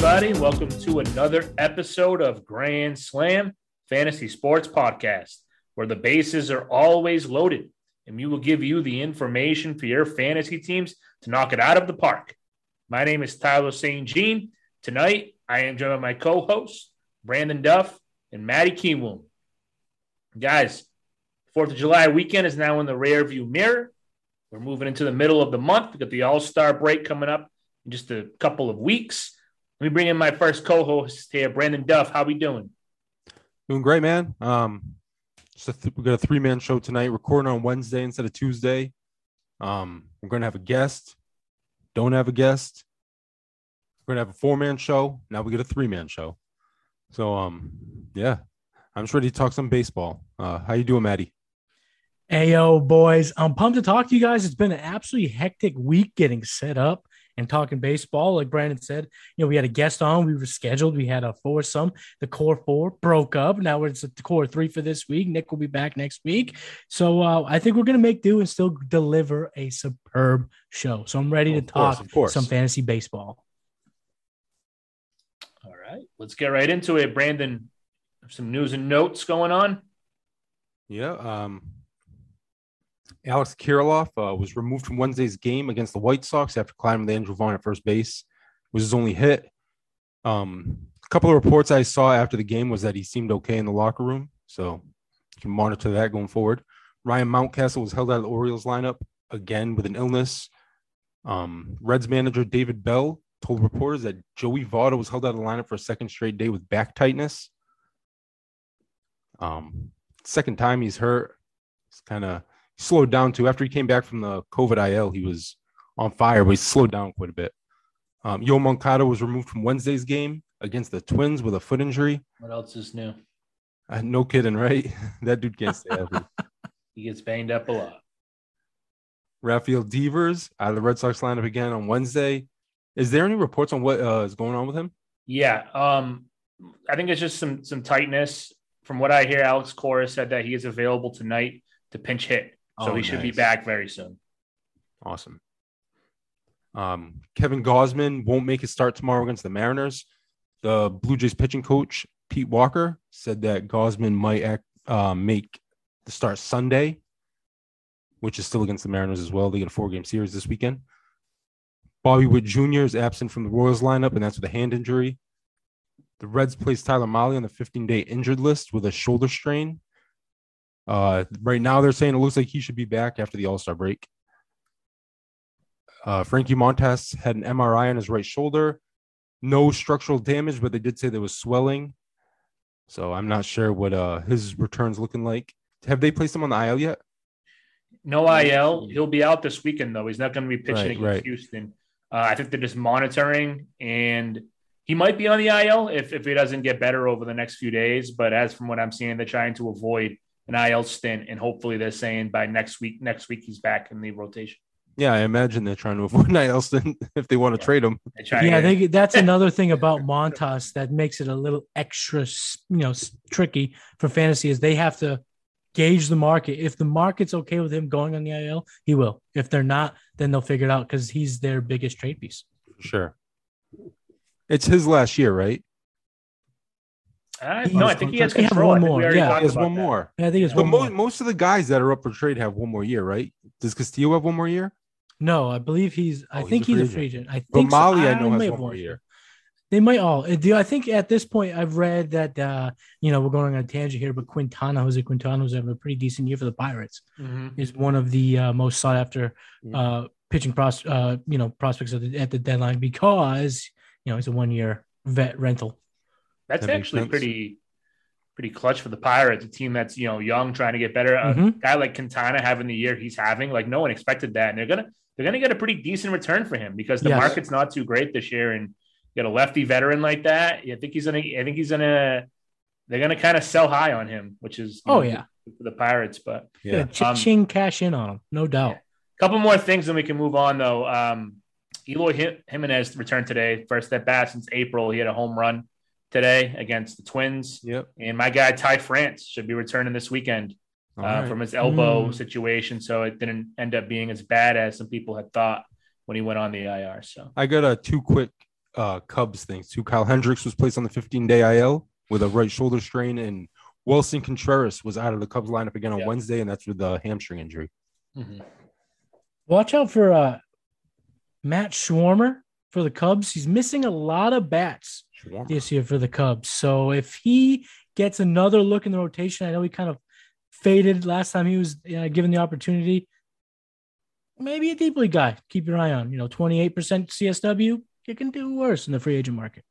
Everybody? Welcome to another episode of Grand Slam Fantasy Sports Podcast, where the bases are always loaded and we will give you the information for your fantasy teams to knock it out of the park. My name is Tyler St. Jean. Tonight, I am joined by my co hosts, Brandon Duff and Maddie Keenwell. Guys, 4th of July weekend is now in the rear view mirror. We're moving into the middle of the month. We've got the All Star break coming up in just a couple of weeks. Let me bring in my first co-host here, Brandon Duff. How we doing? Doing great, man. Um, so th- we got a three man show tonight, recording on Wednesday instead of Tuesday. Um, we're gonna have a guest. Don't have a guest. We're gonna have a four man show. Now we get a three man show. So um, yeah, I'm just ready to talk some baseball. Uh, how you doing, Maddie? Ayo, boys. I'm pumped to talk to you guys. It's been an absolutely hectic week getting set up and talking baseball. Like Brandon said, you know, we had a guest on, we were scheduled, we had a foursome. The core four broke up. Now it's the core three for this week. Nick will be back next week. So uh, I think we're going to make do and still deliver a superb show. So I'm ready to course, talk of course. some fantasy baseball. All right, let's get right into it. Brandon, some news and notes going on. Yeah. Um, Alex Kirilloff uh, was removed from Wednesday's game against the White Sox after climbing the Andrew Vaughn at first base. Was his only hit. Um, a couple of reports I saw after the game was that he seemed okay in the locker room, so you can monitor that going forward. Ryan Mountcastle was held out of the Orioles lineup again with an illness. Um, Reds manager David Bell told reporters that Joey Votto was held out of the lineup for a second straight day with back tightness. Um, second time he's hurt. It's kind of slowed down too. After he came back from the COVID IL, he was on fire, but he slowed down quite a bit. Um, Yo Moncada was removed from Wednesday's game against the Twins with a foot injury. What else is new? Uh, no kidding, right? that dude can't stay healthy. He gets banged up a lot. Rafael Devers out of the Red Sox lineup again on Wednesday. Is there any reports on what uh, is going on with him? Yeah, um, I think it's just some some tightness. From what I hear, Alex Cora said that he is available tonight to pinch hit, so Oh, he should be back very soon. Awesome. Um, Kevin Gausman won't make his start tomorrow against the Mariners. The Blue Jays pitching coach Pete Walker said that Gausman might act, uh, make the start Sunday, which is still against the Mariners as well. They get a four-game series this weekend. Bobby Witt Jr. is absent from the Royals lineup, and that's with a hand injury. The Reds placed Tyler Mahle on the 15-day injured list with a shoulder strain. Uh, right now, they're saying it looks like he should be back after the All Star break. Uh, Frankie Montas had an MRI on his right shoulder. No structural damage, but they did say there was swelling. So I'm not sure what uh, his return's looking like. Have they placed him on the IL yet? No IL. He'll be out this weekend though. He's not going to be pitching Right, against right. Houston. Uh, I think they're just monitoring, and he might be on the IL if if he doesn't get better over the next few days. But as from what I'm seeing, they're trying to avoid an IL stint, and hopefully they're saying by next week, next week he's back in the rotation. Yeah, I imagine they're trying to avoid an IL stint if they want to Yeah. trade him. They're Yeah, I to get- think that's another thing about Montas that makes it a little extra, you know, tricky for fantasy is they have to gauge the market. If the market's okay with him going on the IL, he will. If they're not, then they'll figure it out because he's their biggest trade piece. Sure. It's his last year, right? I, no, I think he one- has he has control. one I think we more, already yeah. He has one that. more. Yeah, I think it's But one mo- more. most of the guys that are up for trade have one more year, right? Does Castillo have one more year? No, I believe he's. I Oh, he's think he's a free agent. I But think so. Mahle, I know, has one more year. They might all. do- I think at this point, I've read that uh, you know we're going on a tangent here, but Quintana, Jose Quintana, who's having a pretty decent year for the Pirates, Mhm. is one of the uh, most sought after Mm. uh, pitching pros- uh, you know prospects at the, at the deadline because you know it's a one year vet rental. That's That actually sense. pretty pretty clutch for the Pirates, a team that's you know young, trying to get better. A Mhm. guy like Quintana having the year he's having, like no one expected that, and they're gonna they're gonna get a pretty decent return for him because the Yes. market's not too great this year, and you get a lefty veteran like that. I think he's gonna. I think he's gonna. They're gonna kind of sell high on him, which is Oh, know, yeah. for the Pirates, but. Yeah, Yeah. Um, ching cash in on him, no doubt. A couple more things, then we can move on. Though, um, Eloy Jimenez returned today, first at bat since April. He had a home run today against the Twins, Yep. and my guy Ty France should be returning this weekend uh, right. from his elbow Mm. situation. So it didn't end up being as bad as some people had thought when he went on the IR. So I got a two quick uh, Cubs things Two Kyle Hendricks was placed on the 15 day IL with a right shoulder strain, and Willson Contreras was out of the Cubs lineup again on Yeah. Wednesday, and that's with a hamstring injury. Mhm. Watch out for uh, Matt Swarmer for the Cubs. He's missing a lot of bats Shawarma. This year for the Cubs. So if he gets another look in the rotation, I know he kind of faded last time he was uh, given the opportunity. Maybe a deep league guy. Keep your eye on. You know, 28% CSW. You can do worse in the free agent market.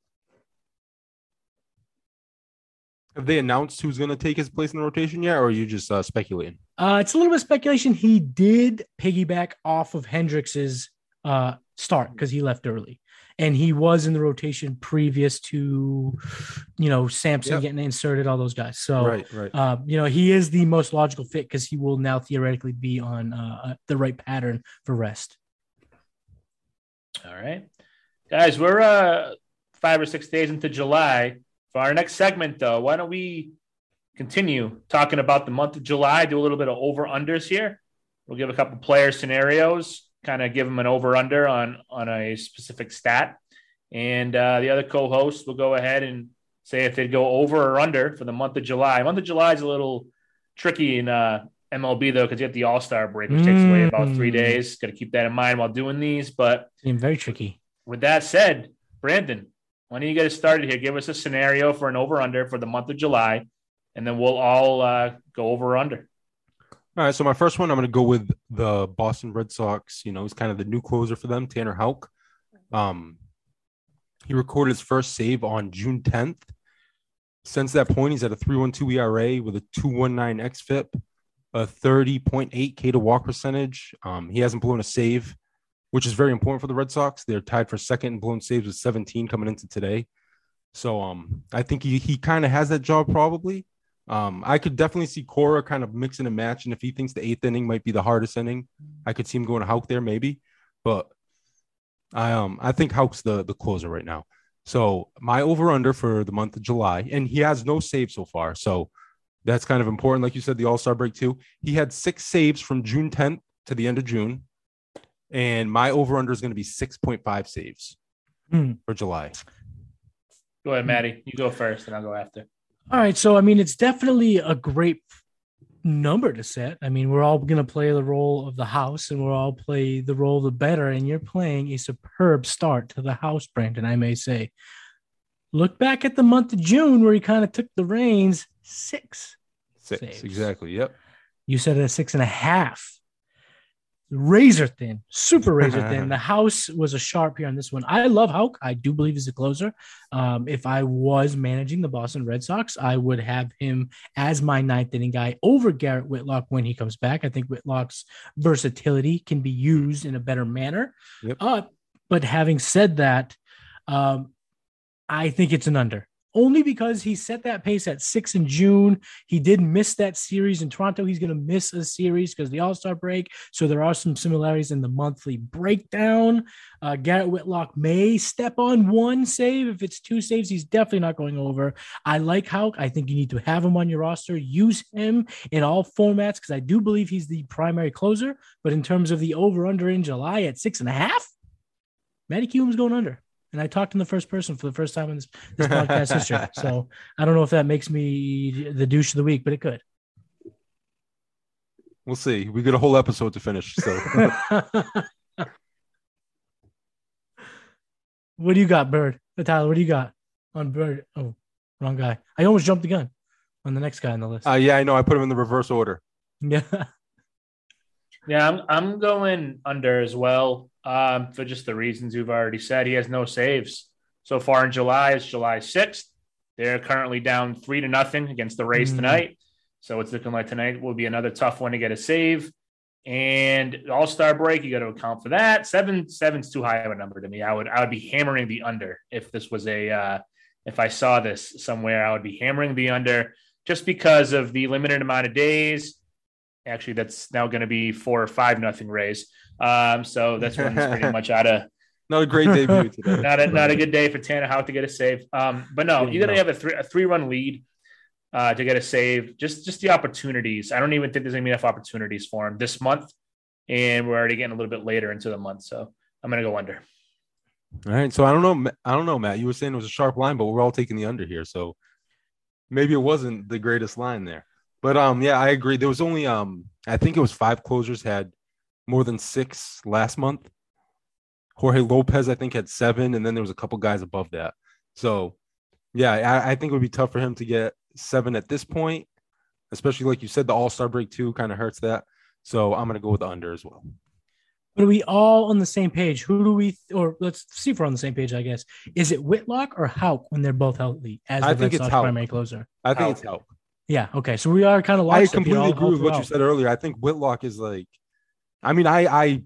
Have they announced who's going to take his place in the rotation yet, or are you just uh, speculating? Uh, it's a little bit of speculation. He did piggyback off of Hendricks's uh, start because he left early, and he was in the rotation previous to, you know, Sampson Yep. getting inserted, all those guys. So, right, right. uh, you know, he is the most logical fit because he will now theoretically be on uh, the right pattern for rest. All right. Guys, we're uh five or six days into July. For our next segment, though, why don't we continue talking about the month of July, do a little bit of over unders here. We'll give a couple player scenarios, kind of give them an over under on on a specific stat. And uh, the other co-host will go ahead and say if they'd go over or under for the month of July. Month of July is a little tricky in uh, MLB though, because you have the All Star break, which takes away about three Mm. days. Got to keep that in mind while doing these. But Seemed very tricky. with that said, Brandon, why don't you get us started here? Give us a scenario for an over under for the month of July, and then we'll all uh, go over or under. All right, so my first one, I'm going to go with the Boston Red Sox. You know, he's kind of the new closer for them, Tanner Houck. Um, he recorded his first save on June 10th. Since that point, he's at a 3.12 ERA with a 2.19 xFIP, a 30.8 K to walk percentage. Um, he hasn't blown a save, which is very important for the Red Sox. They're tied for second in blown saves with 17 coming into today. So um, I think he he kind of has that job probably. Um, I could definitely see Cora kind of mixing and matching. If he thinks the eighth inning might be the hardest inning, I could see him going to Houck there maybe. But I um I think Houck's the the closer right now. So my over under for the month of July, and he has no save so far. So that's kind of important. Like you said, the All Star break too. He had six saves from June 10th to the end of June, and my over under is going to be 6.5 saves Hmm. for July. Go ahead, Maddie. You go first, and I'll go after. All right. So, I mean, it's definitely a great number to set. I mean, we're all going to play the role of the house and we're all play the role of the better. And you're playing a superb start to the house, Brandon, I may say. Look back at the month of June where he kind of took the reins. Six. Six Saves. exactly. Yep. You said it a six and a half. Razor thin, super razor thin. The house was a sharp here on this one. I love Houck. I do believe he's a closer. Um, if I was managing the Boston Red Sox, I would have him as my ninth inning guy over Garrett Whitlock when he comes back. I think Whitlock's versatility can be used in a better manner. Yep. Uh, but having said that, um, I think it's an under. Only because he set that pace at six in June. He did miss that series in Toronto. He's going to miss a series because the All Star break. So there are some similarities in the monthly breakdown. Uh, Garrett Whitlock may step on one save. If it's two saves, he's definitely not going over. I like Houck. I think you need to have him on your roster. Use him in all formats because I do believe he's the primary closer. But in terms of the over under in July at six and a half, Matty Cube's going under. And I talked in the first person for the first time in this, this podcast history. So I don't know if that makes me the douche of the week, but it could. We'll see. We got a whole episode to finish. So what do you got, Bird? Uh, Tyler, what do you got on Bird? Oh, wrong guy. I almost jumped the gun on the next guy on the list. uh, yeah, I know. I put him in the reverse order. yeah. Yeah, I'm I'm going under as well. Um, for just the reasons you've already said. He has no saves so far in July. It's July 6th. They're currently down three to nothing against the Rays Mm. tonight. So it's looking like tonight will be another tough one to get a save. And All Star break, you got to account for that. Seven seven's too high of a number to me. I would I would be hammering the under if this was a uh, if I saw this somewhere. I would be hammering the under just because of the limited amount of days. Actually, that's now going to be four or five nothing Rays. Um, so that's one's pretty much out of Not a great debut today. not a, not a good day for Tanner Houck to get a save. Um, but no, you're gonna have a three a three run lead uh, to get a save. Just just the opportunities. I don't even think there's gonna be enough opportunities for him this month, and we're already getting a little bit later into the month. So I'm gonna go under. All right. So I don't know. I don't know, Matt. You were saying it was a sharp line, but we're all taking the under here. So maybe it wasn't the greatest line there. But um, yeah, I agree. There was only um, I think it was five closers had more than six last month. Jorge Lopez, I think, had seven, and then there was a couple guys above that. So yeah, I, I think it would be tough for him to get seven at this point, especially like you said, the All Star break too kind of hurts that. So I'm gonna go with the under as well. But are we all on the same page? Who do we, or let's see if we're on the same page, I guess. Is it Whitlock or Houck when they're both healthy as the I Red it's Sox Houck. primary closer? I think How- it's help. Yeah. Okay. So we are kind of I completely agree with what you said earlier. I think Whitlock is like, I mean, I I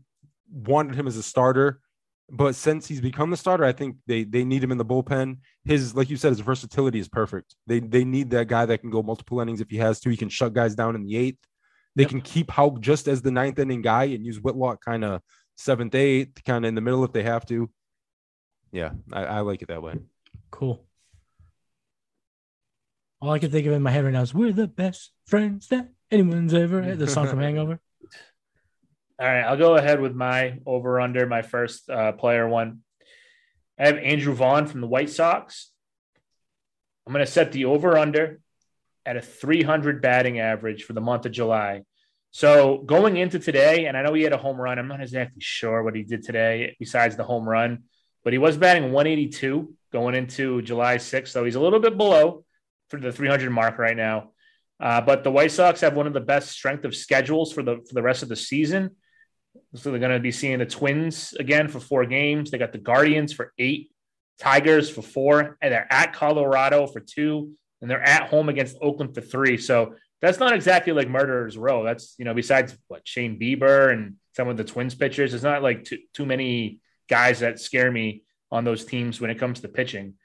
wanted him as a starter, but since he's become the starter, I think they they need him in the bullpen. His like you said, his versatility is perfect. They they need that guy that can go multiple innings if he has to. He can shut guys down in the eighth. They Yep. can keep Houck just as the ninth inning guy and use Whitlock kind of seventh, eighth, kind of in the middle if they have to. Yeah, I, I like it that way. Cool. All I can think of in my head right now is "We're the best friends that anyone's ever." had." The song from Hangover. All right, I'll go ahead with my over under my first uh, player one. I have Andrew Vaughn from the White Sox. I'm going to set the over under at a 300 batting average for the month of July. So going into today, and I know he had a home run. I'm not exactly sure what he did today besides the home run, but he was batting 182 going into July 6th. So he's a little bit below for the 300 mark right now. Uh, but the White Sox have one of the best strength of schedules for the for the rest of the season. So they're going to be seeing the Twins again for four games. They got the Guardians for eight, Tigers for four, and they're at Colorado for two, and they're at home against Oakland for three. So that's not exactly like murderers row. That's you know besides what Shane Bieber and some of the Twins pitchers, it's not like too, too many guys that scare me on those teams when it comes to pitching.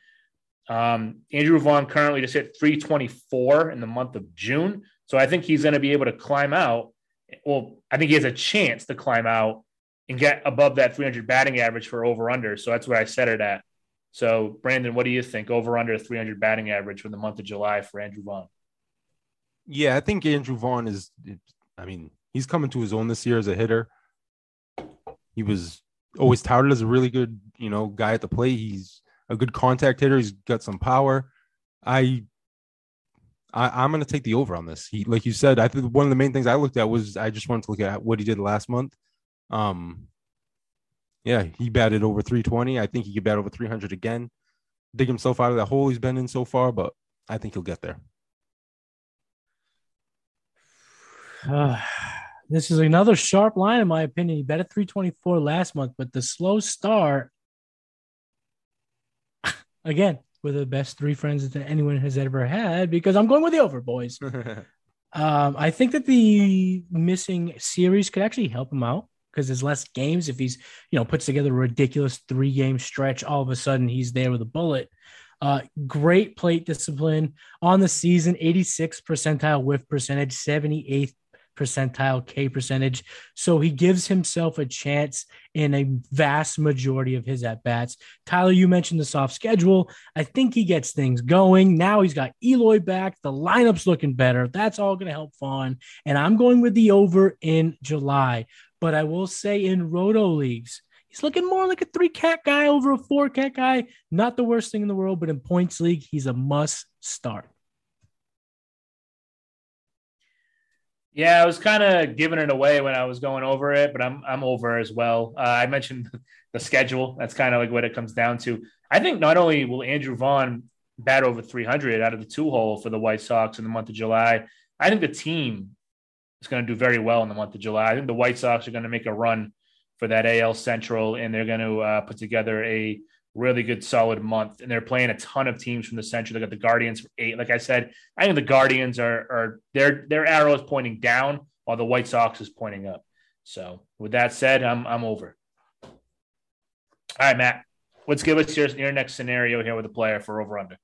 Um, Andrew Vaughn currently just hit 324 in the month of June. So I think he's going to be able to climb out. Well, I think he has a chance to climb out and get above that 300 batting average for over under. So that's where I set it at. So, Brandon, what do you think? Over under 300 batting average for the month of July for Andrew Vaughn? Yeah, I think Andrew Vaughn is. I mean, he's coming to his own this year as a hitter. He was always touted as a really good, you know, guy at the plate. He's a good contact hitter. He's got some power. I, I I'm going to take the over on this. He, like you said, I think one of the main things I looked at was I just wanted to look at what he did last month. Um, yeah, he batted over 320. I think he could bat over 300 again. Dig himself out of that hole he's been in so far, but I think he'll get there. Uh, this is another sharp line, in my opinion. He bet at 324 last month, but the slow start, again, were the best three friends that anyone has ever had because I'm going with the over, boys. Um, I think that the missing series could actually help him out because there's less games. If he's, you know, puts together a ridiculous three game stretch, all of a sudden he's there with a bullet. Uh, great plate discipline on the season, 86 percentile whiff percentage, 78th percentile K percentage. So he gives himself a chance in a vast majority of his at bats. Tyler, you mentioned the soft schedule. I think he gets things going. Now he's got Eloy back. The lineup's looking better. That's all going to help Vaughn. And I'm going with the over in July. But I will say in roto leagues, he's looking more like a three cat guy over a four cat guy. Not the worst thing in the world, but in points league, he's a must start. Yeah, I was kind of giving it away when I was going over it, but I'm I'm over as well. Uh, I mentioned the schedule. That's kind of like what it comes down to. I think not only will Andrew Vaughn bat over 300 out of the two hole for the White Sox in the month of July, I think the team is going to do very well in the month of July. I think the White Sox are going to make a run for that AL Central, and they're going to uh, put together a really good solid month. And they're playing a ton of teams from the Central. They got the Guardians for eight. Like I said, I think the Guardians are are their their arrow is pointing down while the White Sox is pointing up. So with that said, I'm I'm over. All right, Matt. Let's give us your your next scenario here with a player for over under.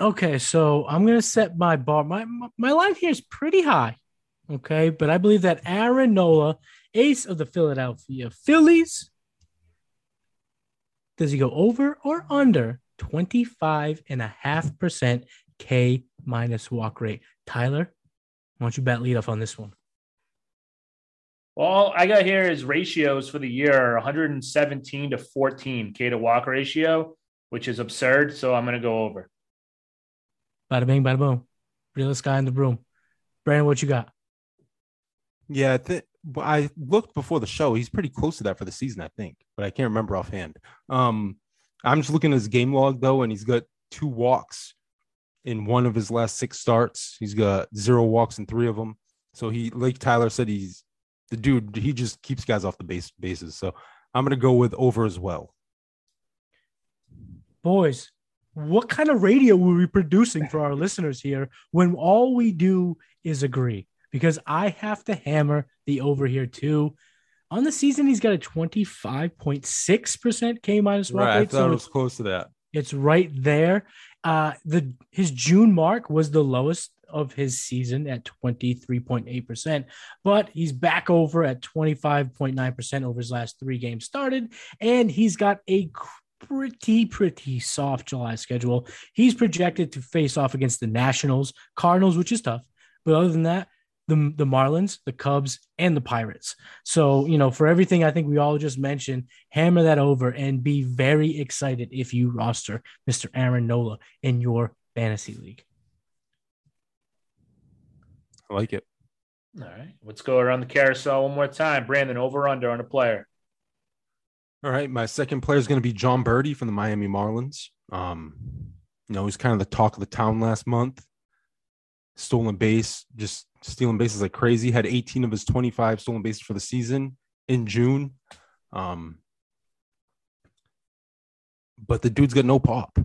Okay, so I'm gonna set my bar. My my line here is pretty high. Okay, but I believe that Aaron Nola, ace of the Philadelphia Phillies, does he go over or under 25 and a half percent K minus walk rate? Tyler, why don't you bet lead off on this one? Well, I got here is ratios for the year 117 to 14 K to walk ratio, which is absurd. So I'm going to go over. Bada bing, bada boom. Realest guy in the room. Brandon, what you got? Yeah, I think I looked before the show. He's pretty close to that for the season, I think, but I can't remember offhand. Um, I'm just looking at his game log though, and he's got two walks in one of his last six starts. He's got zero walks in three of them. So he, like Tyler said, he's the dude. He just keeps guys off the base bases. So I'm gonna go with over as well. Boys, what kind of radio were we producing for our listeners here when all we do is agree? Because I have to hammer the over here too. On the season, he's got a 25.6% K minus Right, I thought So it it's was close to that. It's right there. Uh, the his June mark was the lowest of his season at 23.8%, but he's back over at 25.9% over his last three games started, and he's got a pretty, pretty soft July schedule. He's projected to face off against the Nationals, Cardinals, which is tough. But other than that, the, the Marlins, the Cubs, and the Pirates. So, you know, for everything I think we all just mentioned, hammer that over and be very excited if you roster Mr. Aaron Nola in your fantasy league. I like it. All right. Let's go around the carousel one more time. Brandon, over under on a player. All right, my second player is going to be Jon Berti from the Miami Marlins. Um, you know, he's kind of the talk of the town last month. Stolen base, just stealing bases like crazy. Had 18 of his 25 stolen bases for the season in June. Um, but the dude's got no pop,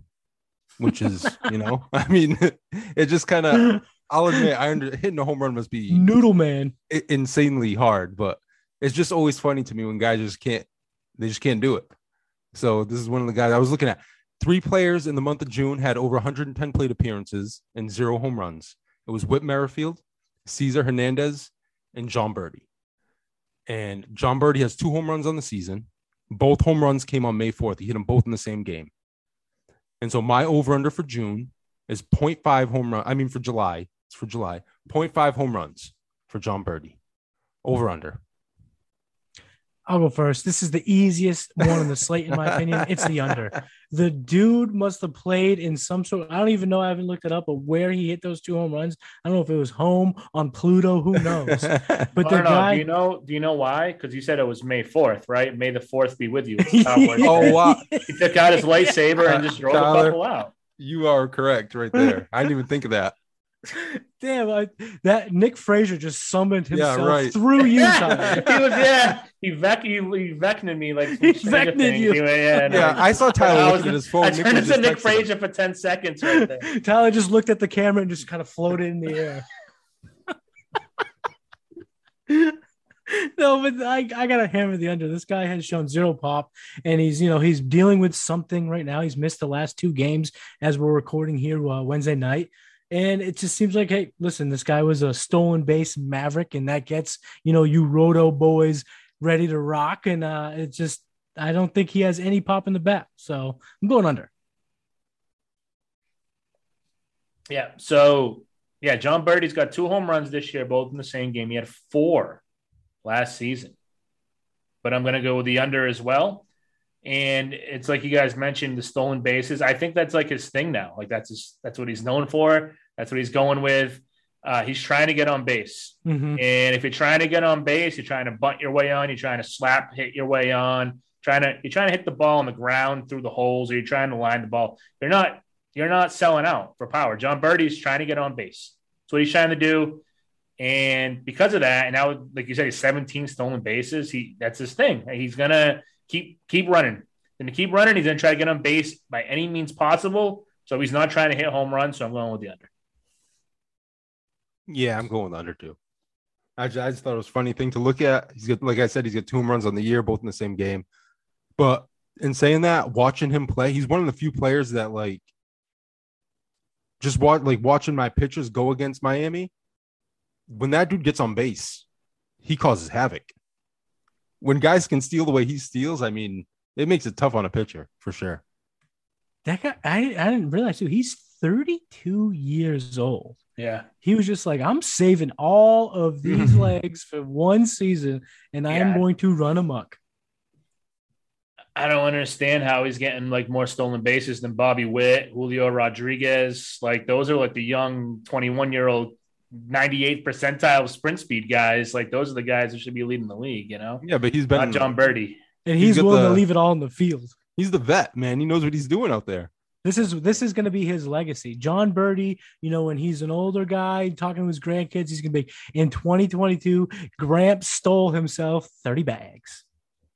which is, you know, I mean, it just kind of. I'll admit, I under, hitting a home run must be Noodle man. insanely hard, but it's just always funny to me when guys just can't they just can't do it. So this is one of the guys I was looking at. Three players in the month of June had over 110 plate appearances and zero home runs. It was Whit Merrifield, Cesar Hernandez, and Jon Berti. And Jon Berti has two home runs on the season. Both home runs came on May 4th. He hit them both in the same game. And so my over under for June is 0.5 home run. I mean for July. It's for July. 0.5 home runs for Jon Berti. Over under. I'll go first. This is the easiest one on the slate, in my opinion. It's the under. The dude must have played in some sort. I don't even know. I haven't looked it up, but where he hit those two home runs, I don't know if it was home on Pluto. Who knows? But the know. guy, Do you know? Do you know why? Because you said it was May fourth, right? May the fourth be with you. It's the Cowboys. Oh, wow. He took out his lightsaber and just rolled Tyler. the couple out. you are correct right there. I didn't even think of that. damn, I, that Nick Frazier just summoned Yeah, himself right. through you, he was yeah. He vec he, he vected me like He Stranger vected Things. you. He went, yeah, no. Yeah, I saw Tyler I was- looking at his phone. I Nick turned was into Nick texting him. Frazier for ten seconds right there. Tyler just looked at the camera and just kind of floated in the air. no, but I, I gotta hammer the under. This guy has shown zero pop, and he's you know he's dealing with something right now. He's missed the last two games as we're recording here uh, Wednesday night, and it just seems like hey, listen, this guy was a stolen base maverick, and that gets you know you roto boys ready to rock, and uh, it's just I don't think he has any pop in the bat, so I'm going under. Yeah. So yeah, Jon Berti's got two home runs this year, both in the same game. He had four last season. But I'm going to go with the under as well. And it's like you guys mentioned the stolen bases. I think that's like his thing now. Like that's his, that's what he's known for. That's what he's going with. Uh, he's trying to get on base. Mhm. And if you're trying to get on base, you're trying to bunt your way on, you're trying to slap hit your way on, trying to you're trying to hit the ball on the ground through the holes, or you're trying to line the ball. You're not you're not selling out for power. Jon Berti's trying to get on base. That's what he's trying to do. And because of that, and now like you said, he's 17 stolen bases. He that's his thing. He's gonna keep keep running. Gonna keep running. He's gonna try to get on base by any means possible. So he's not trying to hit home runs. So I'm going with the under. Yeah, I'm going with under too. I just, I just thought it was a funny thing to look at. He's got, like I said, he's got two home runs on the year, both in the same game. But in saying that, watching him play, he's one of the few players that like just watch like watching my pitchers go against Miami. When that dude gets on base, he causes havoc. When guys can steal the way he steals, I mean, it makes it tough on a pitcher for sure. That guy, I, I didn't realize too. He's 32 years old. Yeah. He was just like, I'm saving all of these mm-hmm. legs for one season and I am going to run amok. I don't understand how he's getting like more stolen bases than Bobby Witt, Julio Rodriguez. Like those are like the young 21 year old 98 percentile sprint speed guys. Like those are the guys that should be leading the league, you know? Yeah, but he's been Not Jon Berti. And He's he's, willing the- to leave it all in the field. he's the vet, man. He knows what he's doing out there. This is this is going to be his legacy. Jon Berti, you know, when he's an older guy talking to his grandkids, he's going to be in 2022. Gramps stole himself 30 bags.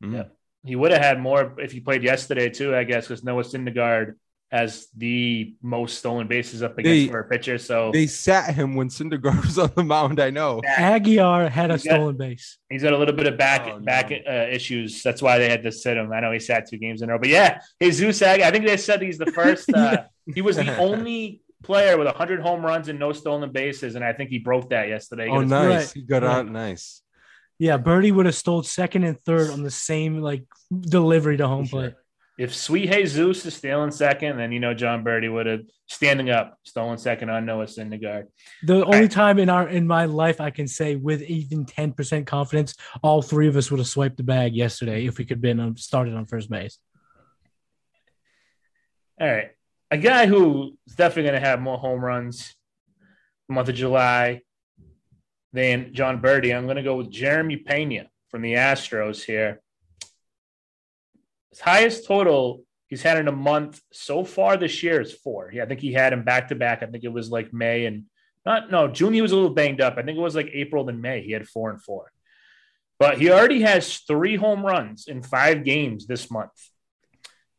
Mm. Yeah. He would have had more if he played yesterday too, I guess, because Noah Syndergaard has the most stolen bases up against They- for a pitcher. So They sat him when Syndergaard was on the mound. I know. Aguilar had a He's got- stolen base. he's got a little bit of back Oh, no. back uh, issues. That's why they had to sit him. I know he sat two games in a row, but yeah, Jesus Ag. I think they said he's the first. Uh, he was the only player with 100 home runs and no stolen bases, and I think he broke that yesterday. Oh, nice. Right. He got Right. out nice. Yeah, Berti would have stole second and third on the same like delivery to home Sure. If Sweet Jesus is stealing second, then you know Jon Berti would have standing up, stolen second on Noah Syndergaard. The only time in our in my life I can say with even 10% confidence, all three of us would have swiped the bag yesterday if we could have been started on first base. All right. A guy who is definitely going to have more home runs the month of July than Jon Berti. I'm going to go with Jeremy Pena from the Astros here. His highest total he's had in a month so far this year is four. Yeah, I think he had him back to back. I think it was like May and not no June. He was a little banged up. I think it was like April and May. He had four and four, but he already has three home runs in five games this month.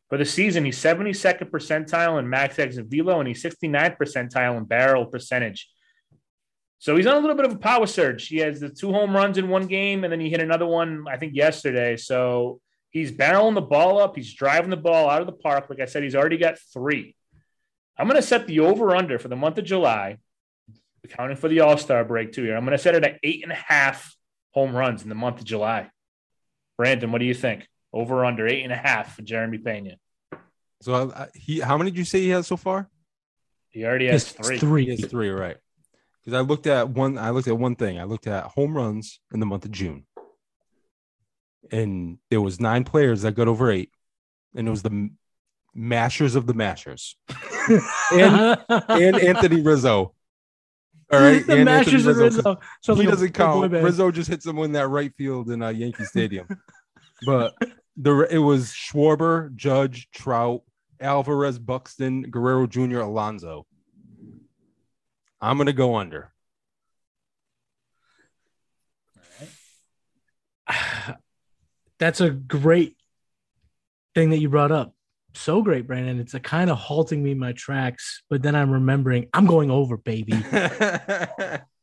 For the season, he's 72nd percentile in max exit velo and he's 69th percentile in barrel percentage. So he's on a little bit of a power surge. He has the two home runs in one game, and then he hit another one, I think, yesterday. So he's barreling the ball up. He's driving the ball out of the park. Like I said, he's already got three. I'm going to set the over under for the month of July, accounting for the All Star break too here. I'm going to set it at eight and a half home runs in the month of July. Brandon, what do you think? Over under eight and a half for Jeremy Pena. So I, I- he, how many did you say he has so far? He already has It's three. three. He has three, right? Because I looked at one. I looked at one thing. I looked at home runs in the month of June, and there was nine players that got over eight, and it was the mashers of the mashers, and and Anthony Rizzo. All right, the and Masters Anthony of Rizzo. So he doesn't big count. Rizzo just hit someone in that right field in uh, Yankee Stadium. but the it was Schwarber, Judge, Trout, Alvarez, Buxton, Guerrero Jr., Alonso. I'm gonna go under. That's a great thing that you brought up. So great, Brandon. It's a kind of halting me in my tracks, but then I'm remembering I'm going over, baby.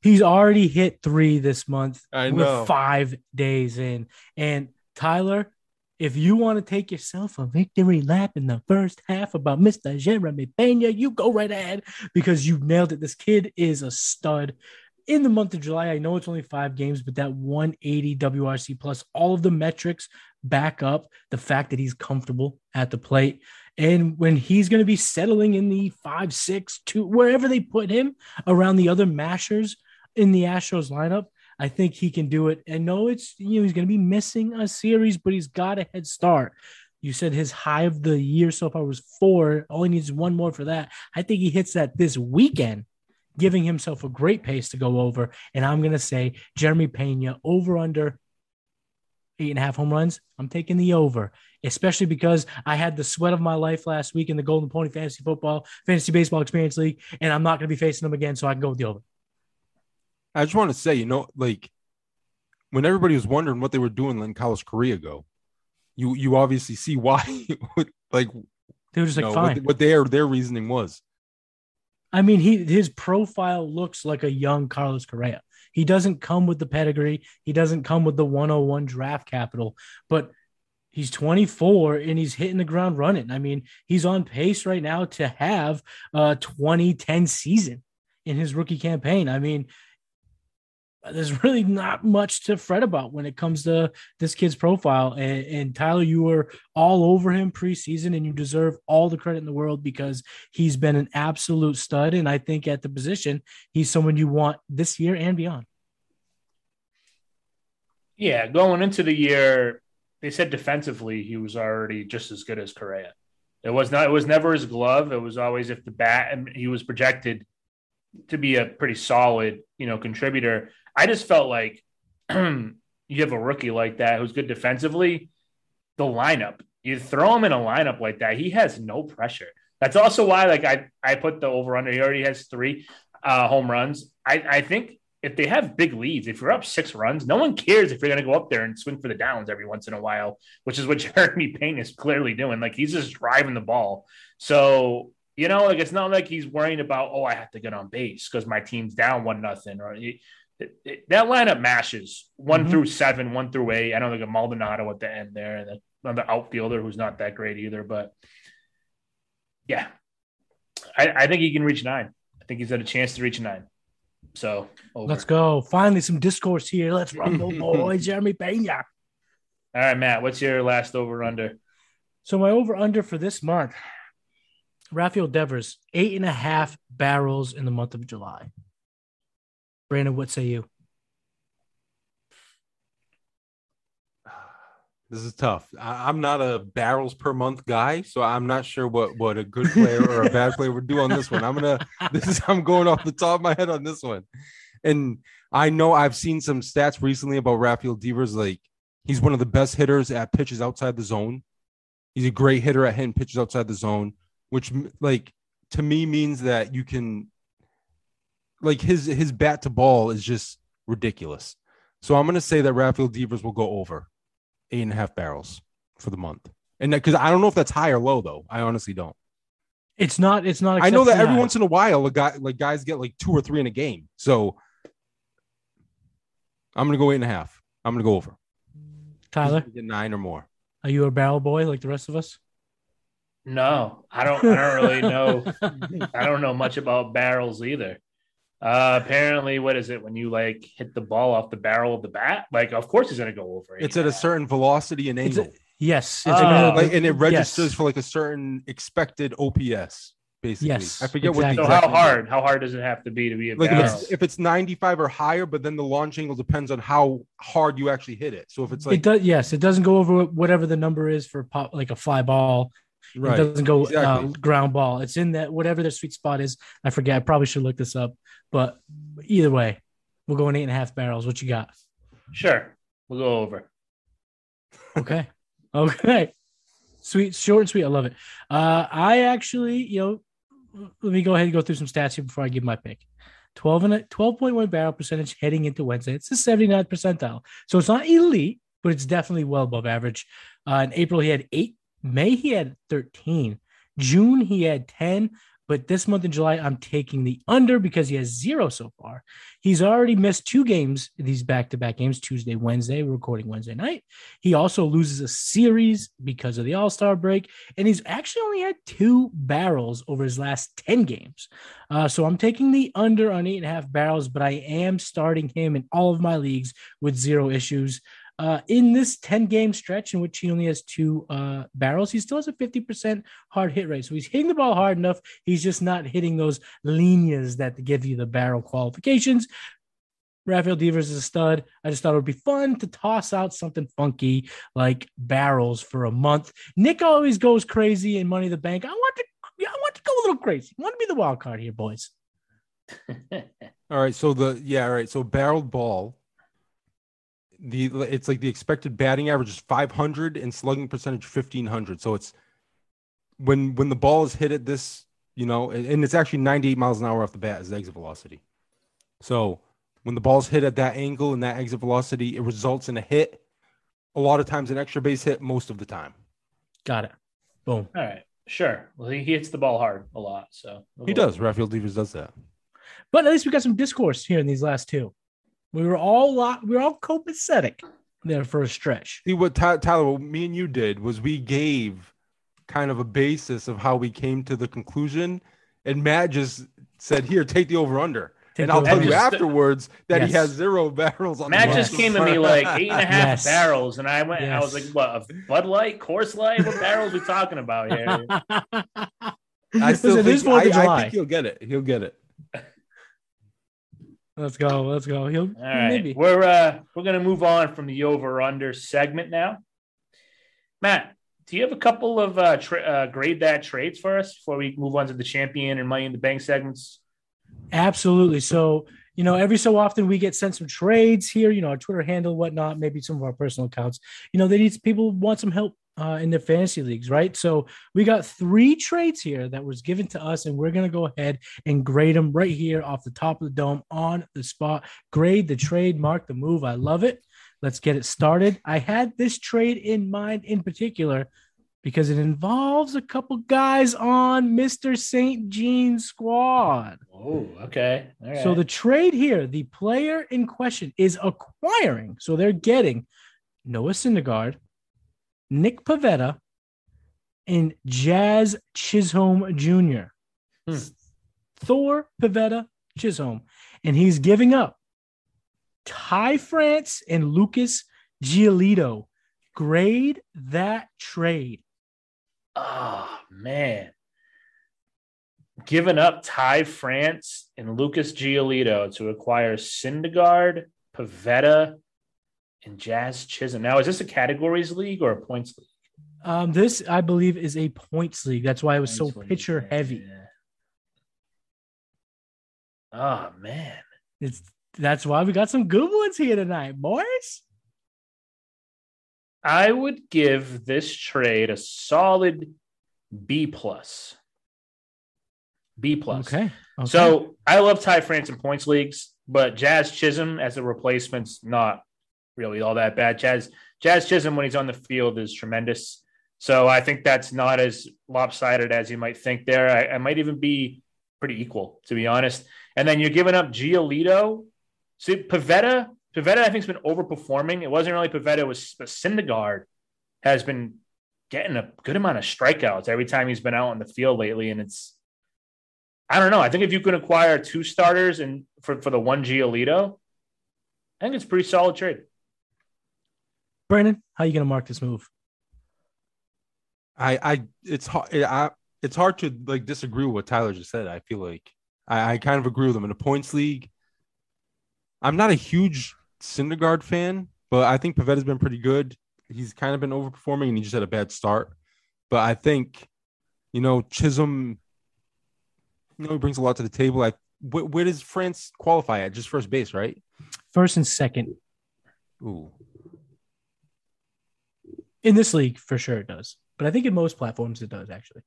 He's already hit three this month. I know. five days in. And Tyler, if you want to take yourself a victory lap in the first half about Mr. Jeremy Pena, you go right ahead because you nailed it. This kid is a stud. In the month of July, I know it's only five games, but that 180 WRC plus, all of the metrics back up the fact that he's comfortable at the plate. And when he's going to be settling in the five, six, two, wherever they put him around the other mashers in the Astros lineup, I think he can do it. I know it's you know he's going to be missing a series, but he's got a head start. You said his high of the year so far was four. All he needs is one more for that. I think he hits that this weekend, giving himself a great pace to go over. And I'm going to say Jeremy Pena over under eight and a half home runs. I'm taking the over, especially because I had the sweat of my life last week in the Golden Pony Fantasy Football Fantasy Baseball Experience League, and I'm not going to be facing them again, so I can go with the over. I just want to say, you know, like when everybody was wondering what they were doing letting Carlos Correa go, you you obviously see why, like, They were just like, know, fine. what, what their their reasoning was. I mean, he his profile looks like a young Carlos Correa. He doesn't come with the pedigree. He doesn't come with the 101 draft capital, but he's 24 and he's hitting the ground running. I mean, he's on pace right now to have a 2010 season in his rookie campaign. I mean, there's really not much to fret about when it comes to this kid's profile. And, and, Tyler, you were all over him preseason, and you deserve all the credit in the world because he's been an absolute stud. And I think at the position, he's someone you want this year and beyond. Yeah, going into the year, they said defensively he was already just as good as Correa. It was not. It was never his glove. It was always if the bat. And he was projected to be a pretty solid, you know, contributor. I just felt like you have a rookie like that who's good defensively. The lineup, you throw him in a lineup like that, he has no pressure. That's also why, like, I I put the over under. He already has three uh, home runs. I I think if they have big leads, if you're up six runs, no one cares if you're going to go up there and swing for the downs every once in a while, which is what Jeremy Pena is clearly doing. Like he's just driving the ball. So, you know, like it's not like he's worrying about, oh, I have to get on base because my team's down one nothing or it, it, that lineup mashes one mm-hmm. through seven, one through eight. I know like a Maldonado at the end there and another outfielder who's not that great either, but yeah, I, I think he can reach nine. I think he's got a chance to reach nine. So over. let's go. Finally, some discourse here. Let's rumble, boy. Jeremy Pena. All right, Matt. What's your last over under? So my over under for this month, Rafael Devers, eight and a half barrels in the month of July. Brandon, what say you? This is tough. I, am not a barrels per month guy, so I'm not sure what what a good player or a bad player would do on this one. I'm gonna this is I'm going off the top of my head on this one, and I know I've seen some stats recently about Rafael Devers. Like he's one of the best hitters at pitches outside the zone. He's a great hitter at hitting pitches outside the zone, which like to me means that you can like his his bat to ball is just ridiculous. So I'm gonna say that Rafael Devers will go over eight and a half barrels for the month. And because I don't know if that's high or low though. I honestly don't. It's not. It's not. I know that every high. once in a while, a guy like guys get like two or three in a game. So I'm gonna go eight and a half. I'm gonna go over. Tyler, get nine or more. Are you a barrel boy like the rest of us? No, I don't. I don't really know. I don't know much about barrels either. Uh, apparently, what is it when you like hit the ball off the barrel of the bat? Like, of course, he's going to go over. It's at a certain velocity and angle. A, yes, it's uh, like, and it registers yes. for like a certain expected OPS. Basically, yes, I forget exactly. what. so how hard? How hard does it have to be to be a like if it's, if it's, 95 or higher, but then the launch angle depends on how hard you actually hit it. So if it's like it does, yes, it doesn't go over whatever the number is for pop like a fly ball. Right. It doesn't go uh, exactly. uh, ground ball. It's in that whatever their sweet spot is. I forget. I probably should look this up. But either way, we're going eight and a half barrels. What you got? Sure. We'll go over. okay. Okay. Sweet, short and sweet. I love it. Uh, I actually, you know, let me go ahead and go through some stats here before I give my pick. 12 and a 12.1 barrel percentage heading into Wednesday. It's the 79th percentile. So it's not elite, but it's definitely well above average. Uh, in April, he had eight. May, he had 13. June, he had 10. But this month in July, I'm taking the under because he has zero so far. He's already missed two games, these back to back games, Tuesday, Wednesday. Recording Wednesday night. He also loses a series because of the All Star break. And he's actually only had two barrels over his last 10 games. Uh, so I'm taking the under on eight and a half barrels, but I am starting him in all of my leagues with zero issues. Uh, in this 10 game stretch in which he only has two uh, barrels, he still has a 50% hard hit rate. So he's hitting the ball hard enough. He's just not hitting those lineas that give you the barrel qualifications. Rafael Devers is a stud. I just thought it would be fun to toss out something funky like barrels for a month. Nick always goes crazy in Money the Bank. I want to, I want to go a little crazy. I want to be the wild card here, boys. all right. So the yeah, all right. So barreled ball the it's like the expected batting average is 500 and slugging percentage 1500 so it's when when the ball is hit at this you know and it's actually 98 miles an hour off the bat is the exit velocity. So when the ball's hit at that angle and that exit velocity it results in a hit. A lot of times an extra base hit most of the time. Got it. Boom. All right. Sure. Well he hits the ball hard a lot so. He does. Rafael devers does that. But at least we got some discourse here in these last two we were all we were all copacetic there for a stretch. See what Tyler, what me and you did was we gave kind of a basis of how we came to the conclusion, and Matt just said, "Here, take the over under." and I'll tell you just- afterwards that he has zero barrels on Matt the just came to me like eight and a half Yes. barrels, and I went. I was like, "What? A Bud Light, Coors Light? What barrels we talking about here?" I still Listen, think, I, I think he'll get it. He'll get it. Let's go. Let's go. He'll All right, maybe. we're uh we're gonna move on from the over under segment now. Matt, do you have a couple of uh, tra- uh grade that trades for us before we move on to the champion and money in the bank segments? Absolutely. So, you know, every so often we get sent some trades here, you know, our Twitter handle, whatnot, maybe some of our personal accounts. You know, they need people want some help uh, in the fantasy leagues, right? So we got three trades here that was given to us, and we're gonna go ahead and grade them right here off the top of the dome on the spot. Grade the trade, mark the move. I love it. Let's get it started. I had this trade in mind in particular because it involves a couple guys on Mr. St. Jean squad. Oh, okay. All right. So the trade here, the player in question is acquiring. So they're getting Noah Syndergaard, Nick Pivetta, and Jazz Chisholm Jr. Hmm. Thor Pivetta Chisholm. And he's giving up Ty France and Lucas Giolito. Grade that trade. Oh man. Giving up Ty France and Lucas Giolito to acquire Syndergaard, Pivetta, and Jazz Chisholm. Now, is this a categories league or a points league? Um, this, I believe, is a points league. That's why it was so Points league, pitcher yeah. heavy. Oh man. It's that's why we got some good ones here tonight, boys. I would give this trade a solid B plus. B plus. Okay. okay. So I love Ty France in points leagues, but Jazz Chisholm as a replacement's not really all that bad. Jazz Jazz Chisholm when he's on the field is tremendous. So I think that's not as lopsided as you might think there. I, I might even be pretty equal, to be honest. And then you're giving up Giolito. See, Pivetta, Pivetta, I think, has been overperforming. It wasn't really Pivetta, it was but Syndergaard has been getting a good amount of strikeouts every time he's been out on the field lately. And it's, I don't know. I think if you can acquire two starters and for, for the one Giolito, I think it's pretty solid trade. Brandon, how are you gonna mark this move? I, I, it's hard. I, it's hard to like disagree with what Tyler just said. I feel like I, I kind of agree with him in a points league. I'm not a huge Syndergaard fan, but I think Pivetta's been pretty good. He's kind of been overperforming, and he just had a bad start. But I think, you know, Chisholm, you know, he brings a lot to the table. I where, where does France qualify at? Just first base, right? First and second Ooh, in this league for sure it does, but I think in most platforms it does actually.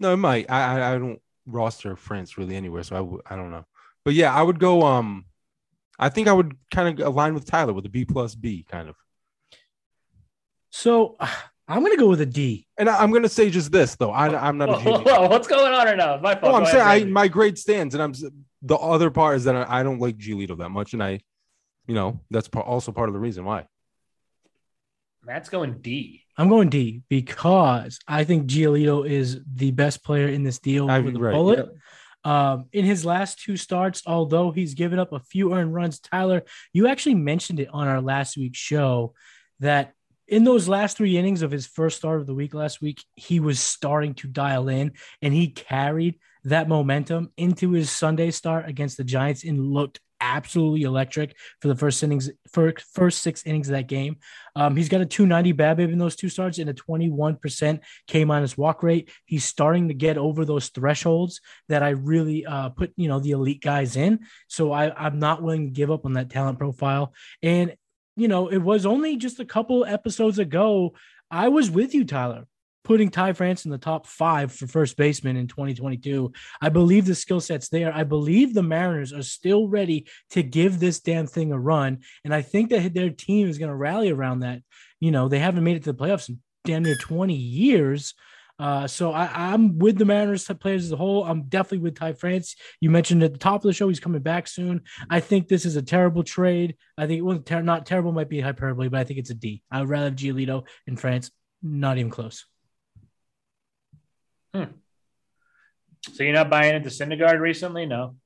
no, it might. I, I, I don't roster France really anywhere, so I, w- I don't know. But yeah, I would go. Um, I think I would kind of align with Tyler with a B plus B kind of. So I'm gonna go with a D. And I, I'm gonna say just this though. I, I'm not a Whoa, huge. whoa, what's going on right now? My fault. No, I'm Go saying ahead, I my grade stands, and I'm the other part is that I, I don't like Giolito that much, and I, you know, that's pa- also part of the reason why. Matt's going D. I'm going D because I think Giolito is the best player in this deal I- with a right, bullet. Um, in his last two starts, although he's given up a few earned runs, Tyler, you actually mentioned it on our last week's show that in those last three innings of his first start of the week last week, he was starting to dial in and he carried that momentum into his Sunday start against the Giants and looked absolutely electric for the first innings, for first six innings of that game. Um, he's got a 290 BABIP in those two starts and a 21% K minus walk rate. He's starting to get over those thresholds that I really uh, put, you know, the elite guys in. So I, I'm not willing to give up on that talent profile. And, you know, it was only just a couple episodes ago. I was with you, Tyler, putting Ty France in the top five for first baseman in 2022. I believe the skill set's there. I believe the Mariners are still ready to give this damn thing a run. And I think that their team is going to rally around that. You know, they haven't made it to the playoffs in damn near 20 years. Uh, so I, I'm with the Mariners players as a whole. I'm definitely with Ty France. You mentioned at the top of the show he's coming back soon. I think this is a terrible trade. I think it was ter- not terrible, might be hyperbole, but I think it's a D. I would rather have Giolito in France. Not even close. So you're not buying into Syndergaard recently? No.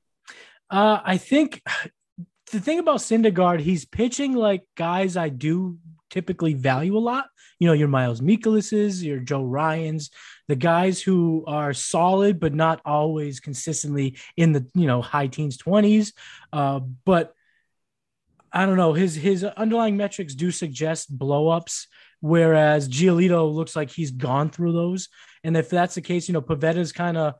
Uh, I think the thing about Syndergaard, he's pitching like guys I do typically value a lot. You know, your Miles Mikolas's, your Joe Ryan's, the guys who are solid but not always consistently in the you know high teens, twenties. Uh, but I don't know. His his underlying metrics do suggest blowups, whereas Giolito looks like he's gone through those. And if that's the case, you know, Pivetta's kind of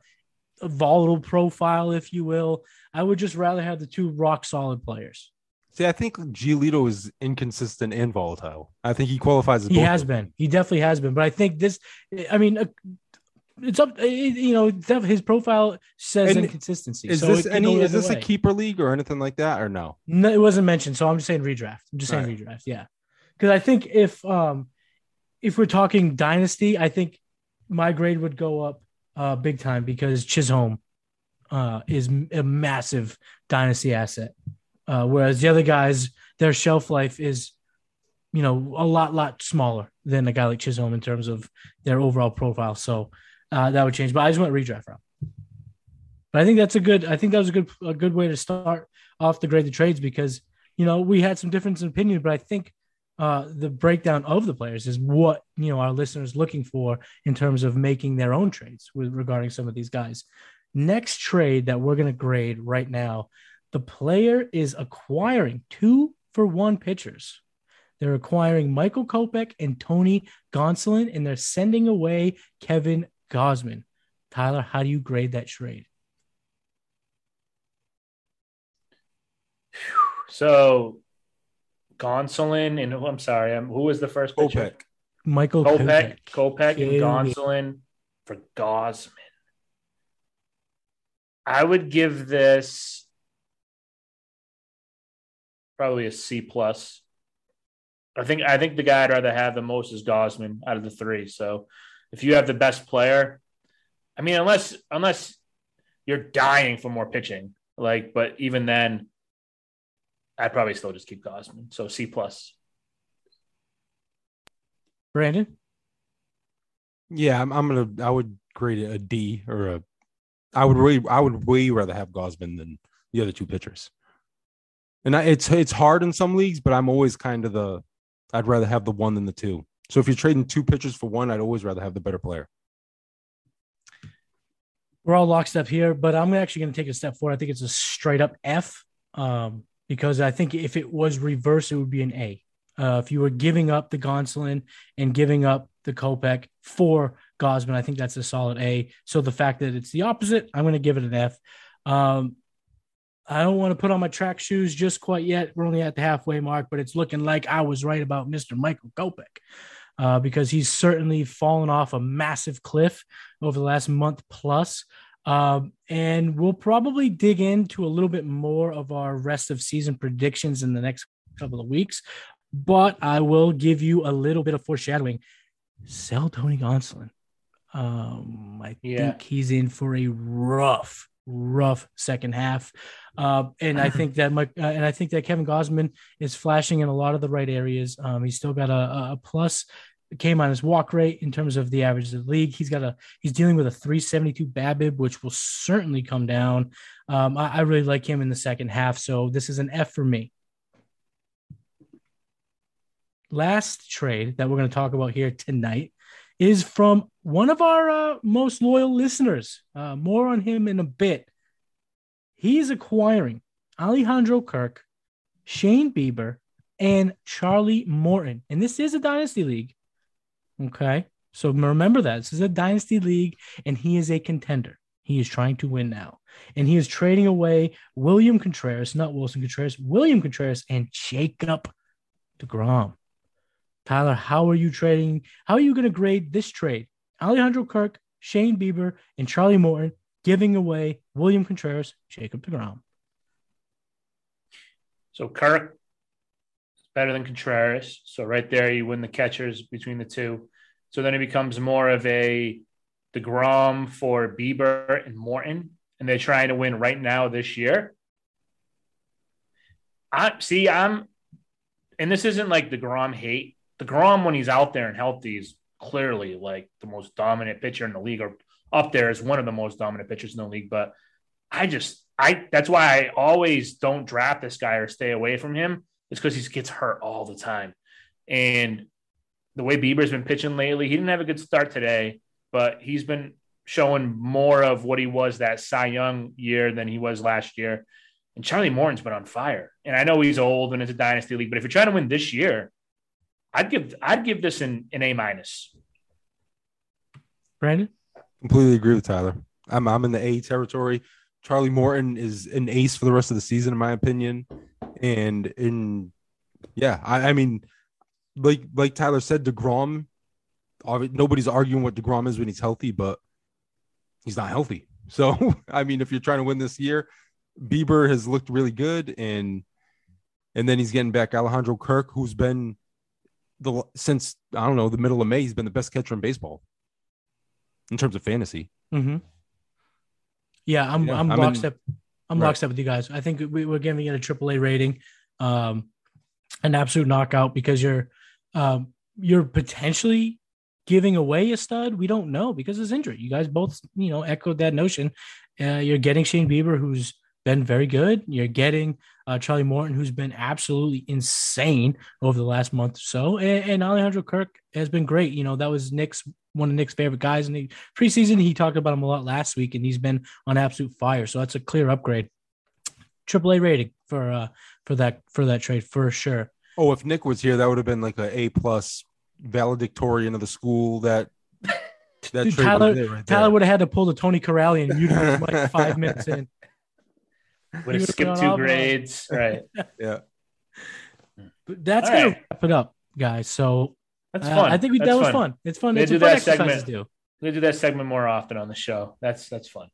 a volatile profile, if you will. I would just rather have the two rock solid players. See, I think Giolito is inconsistent and volatile. I think he qualifies as he has been. He definitely has been. But I think this, I mean, uh, it's up. You know, his profile says and inconsistency. Is so this any? Is this way. a keeper league or anything like that, or no? No, it wasn't mentioned. So I'm just saying redraft. I'm just saying right. redraft. Yeah, because I think if um if we're talking dynasty, I think my grade would go up uh big time because Chisholm uh is a massive dynasty asset. Uh, whereas the other guys, their shelf life is, you know, a lot, lot smaller than a guy like Chisholm in terms of their overall profile. So uh, that would change. But I just went redraft route. But I think that's a good. I think that was a good a good way to start off the grade the trades because you know we had some difference in opinion, but I think uh, the breakdown of the players is what you know our listeners looking for in terms of making their own trades with regarding some of these guys. Next trade that we're going to grade right now the player is acquiring two for one pitchers. They're acquiring Michael Kopech and Tony Gonsolin, and they're sending away Kevin Gausman. Tyler, how do you grade that trade? So, Gonsolin and I'm sorry, um, who was the first pitcher? Kopech. Michael Kopech, Kopech, Kopech and Gonsolin for Gausman. I would give this probably a C plus. I think I think the guy I'd rather have the most is Gausman out of the three. So if you have the best player, I mean, unless unless you're dying for more pitching, like, but even then, I'd probably still just keep Gausman. So C plus. Brandon. Yeah, I'm, I'm gonna. I would grade it a D or a. I would really. I would way rather have Gausman than the other two pitchers. And I, it's it's hard in some leagues, but I'm always kind of the I'd rather have the one than the two. So if you're trading two pitchers for one, I'd always rather have the better player. We're all lockstep here, but I'm actually going to take a step forward. I think it's a straight up F um, because I think if it was reverse, it would be an A. Uh, if you were giving up the Gonsolin and giving up the Kopech for Gausman, I think that's a solid A. So the fact that it's the opposite, I'm going to give it an F. Um, I don't want to put on my track shoes just quite yet. We're only at the halfway mark, but it's looking like I was right about Mr. Michael Kopech uh, because he's certainly fallen off a massive cliff over the last month plus. Um, and we'll probably dig into a little bit more of our rest of season predictions in the next couple of weeks. But I will give you a little bit of foreshadowing. Sell Tony Gonsolin. Um, I yeah. think he's in for a rough rough second half. Uh, and I think that Mike, uh, and I think that Kevin Gausman is flashing in a lot of the right areas. Um, he's still got a, a plus came on his walk rate in terms of the average of the league. He's got a he's dealing with a 372 BABIP, which will certainly come down. Um, I, I really like him in the second half, so this is an F for me. Last trade that we're going to talk about here tonight is from one of our uh, most loyal listeners. Uh, more on him in a bit. He's acquiring Alejandro Kirk, Shane Bieber, and Charlie Morton. And this is a dynasty league. Okay. So remember that. This is a dynasty league, and he is a contender. He is trying to win now. And he is trading away William Contreras, not Willson Contreras, William Contreras, and Jacob DeGrom. Tyler, how are you trading? How are you going to grade this trade? Alejandro Kirk, Shane Bieber, and Charlie Morton giving away William Contreras, Jacob DeGrom. So Kirk is better than Contreras. So right there, you win the catchers between the two. So then it becomes more of a DeGrom for Bieber and Morton, and they're trying to win right now this year. I see. I'm, and this isn't like DeGrom hate DeGrom, when he's out there and healthy, is clearly like the most dominant pitcher in the league, or up there as one of the most dominant pitchers in the league. But I just I that's why I always don't draft this guy or stay away from him. It's because he gets hurt all the time. And the way Bieber's been pitching lately, he didn't have a good start today, but he's been showing more of what he was that Cy Young year than he was last year. And Charlie Morton's been on fire. And I know he's old and it's a dynasty league, but if you're trying to win this year, I'd give I'd give this an, an A minus. Brandon? Completely agree with Tyler. I'm I'm in the A territory. Charlie Morton is an ace for the rest of the season, in my opinion. And in yeah, I, I mean, like like Tyler said, Degrom. Nobody's arguing what Degrom is when he's healthy, but he's not healthy. So I mean, if you're trying to win this year, Bieber has looked really good, and and then he's getting back Alejandro Kirk, who's been the since I don't know the middle of May, he's been the best catcher in baseball in terms of fantasy. Mm-hmm. Yeah, I'm yeah, I'm, I'm lockstep. I'm right. lockstep with you guys. I think we, are giving it a triple A rating, um, an absolute knockout because you're um, you're potentially giving away a stud. We don't know because his injury. You guys both you know echoed that notion. Uh, you're getting Shane Bieber, who's been very good. You're getting uh, Charlie Morton, who's been absolutely insane over the last month or so, and, and, Alejandro Kirk has been great. You know, that was Nick's one of Nick's favorite guys in the preseason. He talked about him a lot last week, and he's been on absolute fire. So that's a clear upgrade. Triple A rating for uh for that for that trade for sure. Oh, if Nick was here, that would have been like a A plus valedictorian of the school. That that Dude, Tyler right Tyler would have had to pull the Tony Corrali and mute him like five minutes in. Would have skipped two grades. Right. yeah. But that's All gonna right. wrap it up, guys. So that's uh, fun. I think we, that was fun. fun. It's fun. It's do that segment. Do. We do that segment more often on the show. That's that's fun.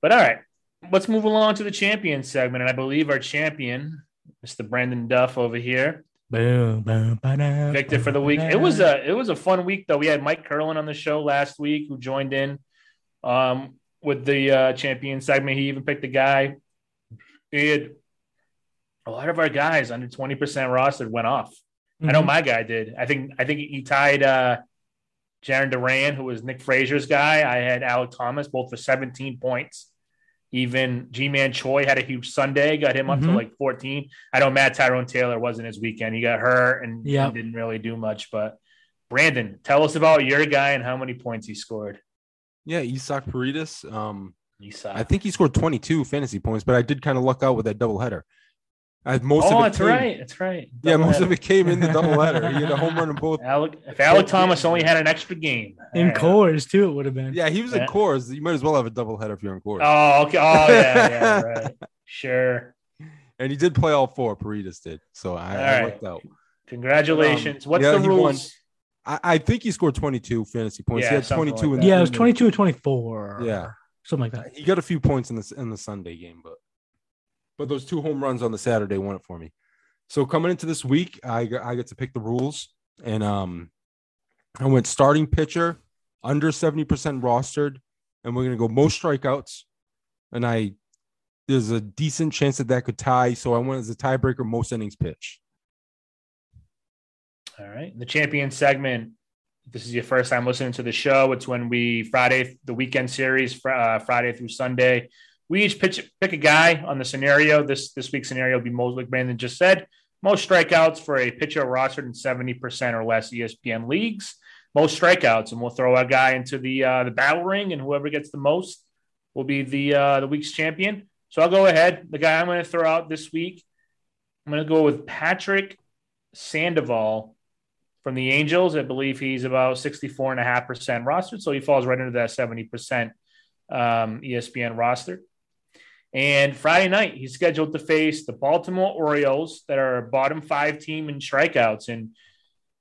But all right, let's move along to the champion segment, and I believe our champion, Mr. Brandon Duff, over here. Boom, boom, Victor for the week. It was a it was a fun week though. We had Mike Curlin on the show last week who joined in. Um, with the uh, champion segment. He even picked a guy. He had a lot of our guys under 20% roster went off. Mm-hmm. I know mm-hmm. my guy did. I think I think he tied uh Jarren Duran, who was Nick Frazier's guy. I had Alek Thomas both for 17 points. Even Ji-Man Choi had a huge Sunday, got him up mm-hmm. to like 14. I know Matt Tyrone Taylor wasn't his weekend. He got hurt and, yep. and didn't really do much. But Brandon, tell us about your guy and how many points he scored. Yeah, Isaac Paredes. Um, Isak. I think he scored 22 fantasy points, but I did kind of luck out with that doubleheader. I most oh, of it that's came, right. That's right. Double yeah, most header. of it came in the doubleheader. he had a home run in both. Alek, if Alek Thomas only had an extra game in right. Coors too, it would have been. Yeah, he was yeah. in Coors. You might as well have a doubleheader if you're in Coors. Oh, okay. Oh, yeah, yeah, right. Sure. And he did play all four. Paredes did. So I, I right. lucked out. Congratulations. Um, What's yeah, the rules? I, I, think he scored 22 fantasy points. Yeah, he had 22 like in Yeah, it was 22 or 24. Yeah. Something like that. He got a few points in the in the Sunday game, but but those two home runs on the Saturday won it for me. So coming into this week, I I get to pick the rules, and um, I went starting pitcher under 70% rostered, and we're gonna go most strikeouts, and I there's a decent chance that that could tie. So I went as a tiebreaker most innings pitch. All right. The champion segment. This is your first time listening to the show. It's when we Friday, the weekend series, uh, Friday through Sunday. We each pitch, pick a guy on the scenario. This this week's scenario will be most like Brandon just said. Most strikeouts for a pitcher rostered in 70% or less ESPN leagues. Most strikeouts, and we'll throw a guy into the uh, the battle ring, and whoever gets the most will be the uh, the week's champion. So I'll go ahead. The guy I'm going to throw out this week, I'm going to go with Patrick Sandoval from the Angels. I believe he's about 64.5% rostered. So he falls right into that 70% um, ESPN roster. And Friday night, he's scheduled to face the Baltimore Orioles, that are a bottom five team in strikeouts. And,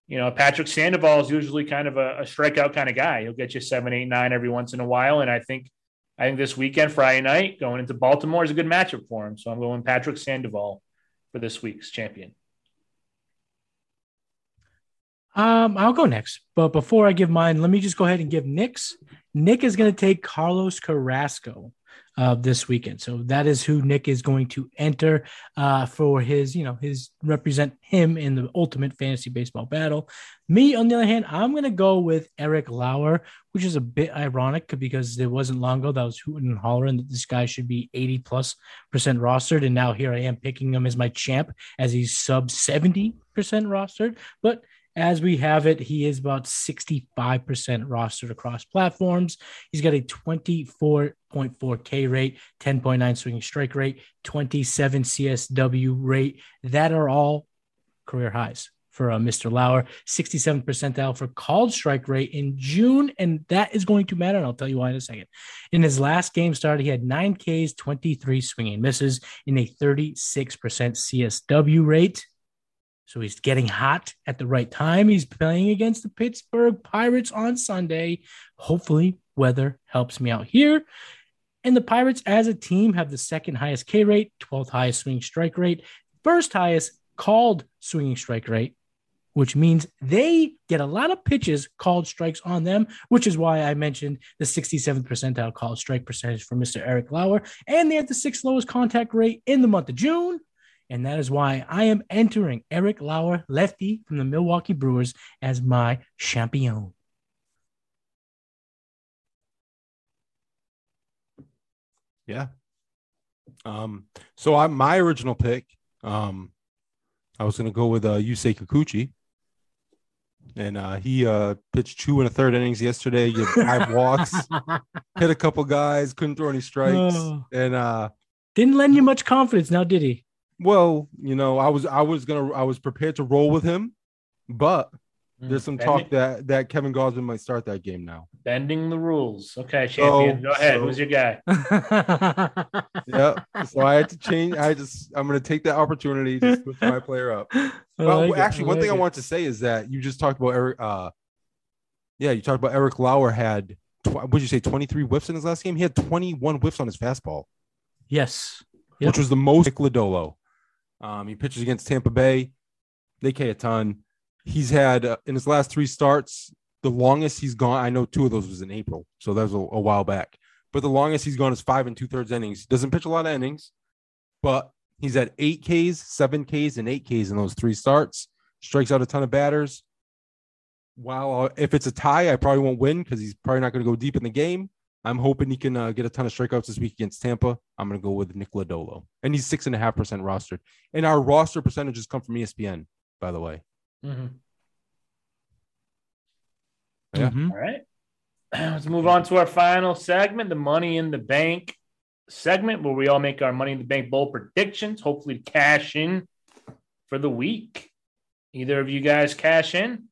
you know, Patrick Sandoval is usually kind of a, a strikeout kind of guy. He'll get you seven, eight, nine every once in a while. And I think, I think this weekend, Friday night, going into Baltimore is a good matchup for him. So I'm going Patrick Sandoval for this week's champion. Um, I'll go next, but before I give mine, let me just go ahead and give Nick's. Nick is going to take Carlos Carrasco. Uh, this weekend. So that is who Nick is going to enter uh, for his, you know, his represent him in the ultimate fantasy baseball battle. Me, on the other hand, I'm going to go with Eric Lauer, which is a bit ironic because it wasn't long ago that was hooting and hollering that this guy should be 80 plus percent rostered. And now here I am picking him as my champ as he's sub 70% rostered. But as we have it, he is about 65% rostered across platforms. He's got a 24.4 K rate, 10.9 swinging strike rate, 27 CSW rate. That are all career highs for uh, Mr. Lauer, 67 percentile for called strike rate in June. And that is going to matter. And I'll tell you why in a second. In his last game started, he had nine Ks, 23 swinging misses in a 36% CSW rate. So he's getting hot at the right time. He's playing against the Pittsburgh Pirates on Sunday. Hopefully, weather helps me out here. And the Pirates, as a team, have the second highest K rate, 12th highest swinging strike rate, first highest called swinging strike rate, which means they get a lot of pitches called strikes on them, which is why I mentioned the 67th percentile called strike percentage for Mr. Eric Lauer. And they have the sixth lowest contact rate in the month of June. And that is why I am entering Eric Lauer, lefty from the Milwaukee Brewers, as my champion. Yeah. Um, so I my original pick, um, I was gonna go with uh Yusei Kikuchi. And uh, he uh, pitched two and a third innings yesterday. He had five walks, hit a couple guys, couldn't throw any strikes, Oh. and uh, Didn't lend you much confidence now, did he? Well, you know, I was I was gonna I was prepared to roll with him, but there's some talk that that Kevin Gausman might start that game now. bending the rules. Okay, champion. So- Go ahead. so- Who's your guy? Yeah, so I had to change. I just I'm gonna take that opportunity to switch my player up. Well, like it, actually, one like thing I it. want to say is that you just talked about Eric. Uh, yeah, you talked about Eric Lauer had. Tw- what did you say? 23 whiffs in his last game. He had 21 whiffs on his fastball. Yes. Yep. which was the most Nick Lodolo. Um, he pitches against Tampa Bay. They K a ton. He's had uh, in his last three starts, the longest he's gone. I know two of those was in April, so that was a, a while back. But the longest he's gone is five and two thirds innings. Doesn't pitch a lot of innings, but he's at eight Ks, seven Ks, and eight Ks in those three starts. Strikes out a ton of batters. While uh, if it's a tie, I probably won't win because he's probably not going to go deep in the game. I'm hoping he can uh, get a ton of strikeouts this week against Tampa. I'm going to go with Nick Lodolo, and he's six and a half percent rostered. And our roster percentages come from ESPN, by the way. Mhm. Yeah. Mhm. All right. Let's move on to our final segment, the Money in the Bank segment, where we all make our Money in the Bank bowl predictions. Hopefully, cash in for the week. Either of you guys cash in?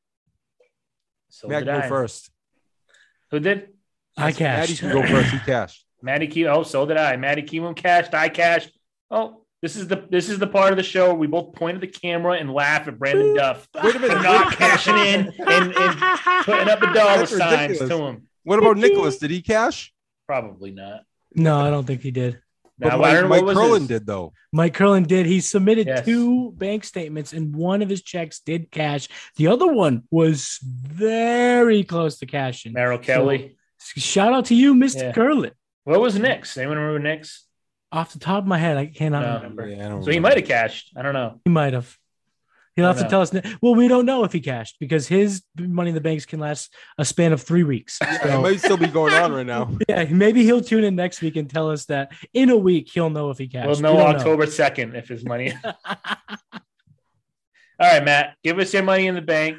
So Matt, did go I. first. Who did? I Maddie cashed. can go first. He cashed. Maddie Key. Oh, so did I. Maddie Keeman cashed. I cashed. Oh, this is the this is the part of the show where we both point at the camera and laugh at Brandon Duff Wait a minute. not cashing in and, and putting up the dollar That's signs ridiculous. to him. What about Nicholas? Did he cash? Probably not. No, I don't think he did. Now, But I Mike, Mike what was Curlin did though. Mike Curlin did. He submitted Yes. two bank statements, and one of his checks did cash. The other one was very close to cashing. Merrill Kelly. Shout out to you, Mr. Yeah. Curlin. What was Nick's? Anyone remember Nick's? Off the top of my head, I cannot No. remember. Yeah, I don't So he might have cashed. I don't know. He might have. He'll have I to tell us. ne- Well, we don't know if he cashed because his money in the banks can last a span of three weeks. Yeah, So, it might still be going on right now. yeah, maybe he'll tune in next week and tell us that in a week he'll know if he cashed. We'll know don't October 2nd if his money. All right, Matt, give us your money in the bank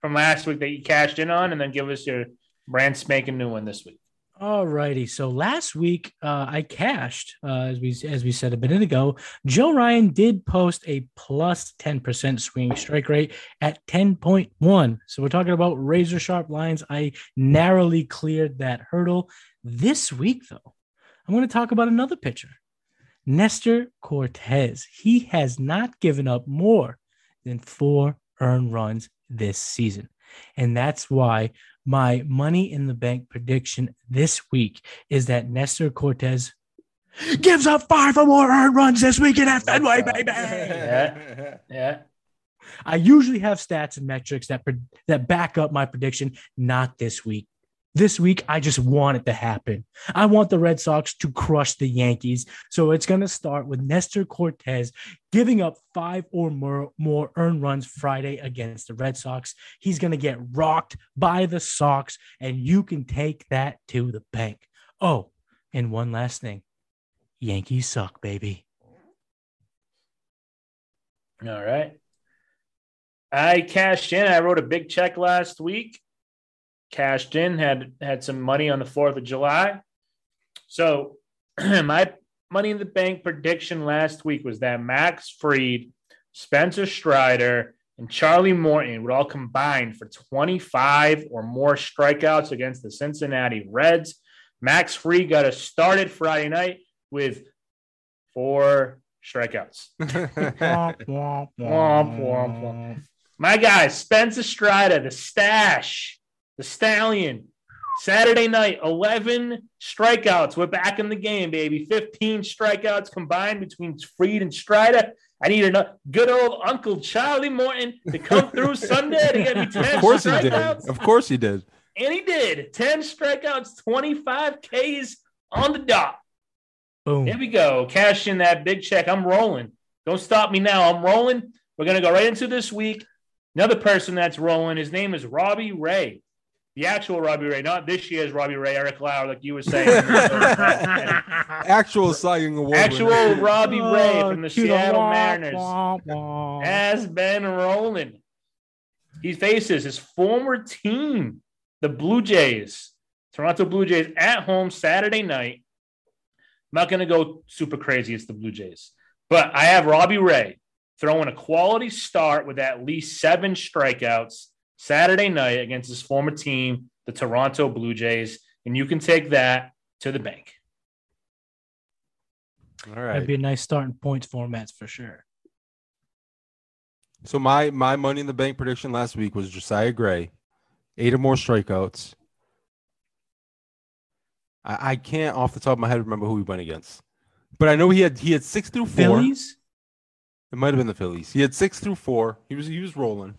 from last week that you cashed in on, and then give us your brand spanking new one this week. All righty. So last week uh, I cashed, uh, as we as we said a minute ago. Joe Ryan did post a plus ten percent swinging strike rate at ten point one. So we're talking about razor sharp lines. I narrowly cleared that hurdle. This week, though, I'm going to talk about another pitcher, Nestor Cortes. He has not given up more than four earned runs this season, and that's why my money in the bank prediction this week is that Nestor Cortes gives up five or more earned runs this weekend at Fenway, baby. Yeah. Yeah. I usually have stats and metrics that pre- that back up my prediction. Not this week. This week, I just want it to happen. I want the Red Sox to crush the Yankees. So it's going to start with Nestor Cortes giving up five or more, more earned runs Friday against the Red Sox. He's going to get rocked by the Sox, and you can take that to the bank. Oh, and one last thing Yankees suck, baby. All right. I cashed in. I wrote a big check last week. Cashed in, had had some money on the 4th of July. So my money in the bank prediction last week was that Max Fried, Spencer Strider, and Charlie Morton would all combine for 25 or more strikeouts against the Cincinnati Reds. Max Fried got us started Friday night with four strikeouts. Womp, womp, Womp. My guy, Spencer Strider, the stash, the stallion. Saturday night, 11 strikeouts. We're back in the game, baby. 15 strikeouts combined between Fried and Strider. I need a good old Uncle Charlie Morton to come through Sunday to get me 10 Of course he did. strikeouts. Of course he did. And he did. 10 strikeouts, 25 Ks on the dot. Boom. Here we go. Cash in that big check. I'm rolling. Don't stop me now. I'm rolling. We're going to go right into this week. Another person that's rolling, his name is Robbie Ray. The actual Robbie Ray, not this year's Robbie Ray, Eric Lauer, like you were saying. Actual Cy Young Award. actual winner. Robbie Ray Oh, from the cute. Seattle Womp, Mariners womp, womp. has been rolling. He faces his former team, the Blue Jays, Toronto Blue Jays, at home Saturday night. I'm not going to go super crazy. It's the Blue Jays, but I have Robbie Ray throwing a quality start with at least seven strikeouts Saturday night against his former team, the Toronto Blue Jays, and you can take that to the bank. All right. That'd be a nice starting points formats for sure. So my my money in the bank prediction last week was Josiah Gray, eight or more strikeouts. I, I can't off the top of my head remember who he went against, but I know he had he had six through four. Phillies? It might have been the Phillies. He had six through four. He was he was rolling,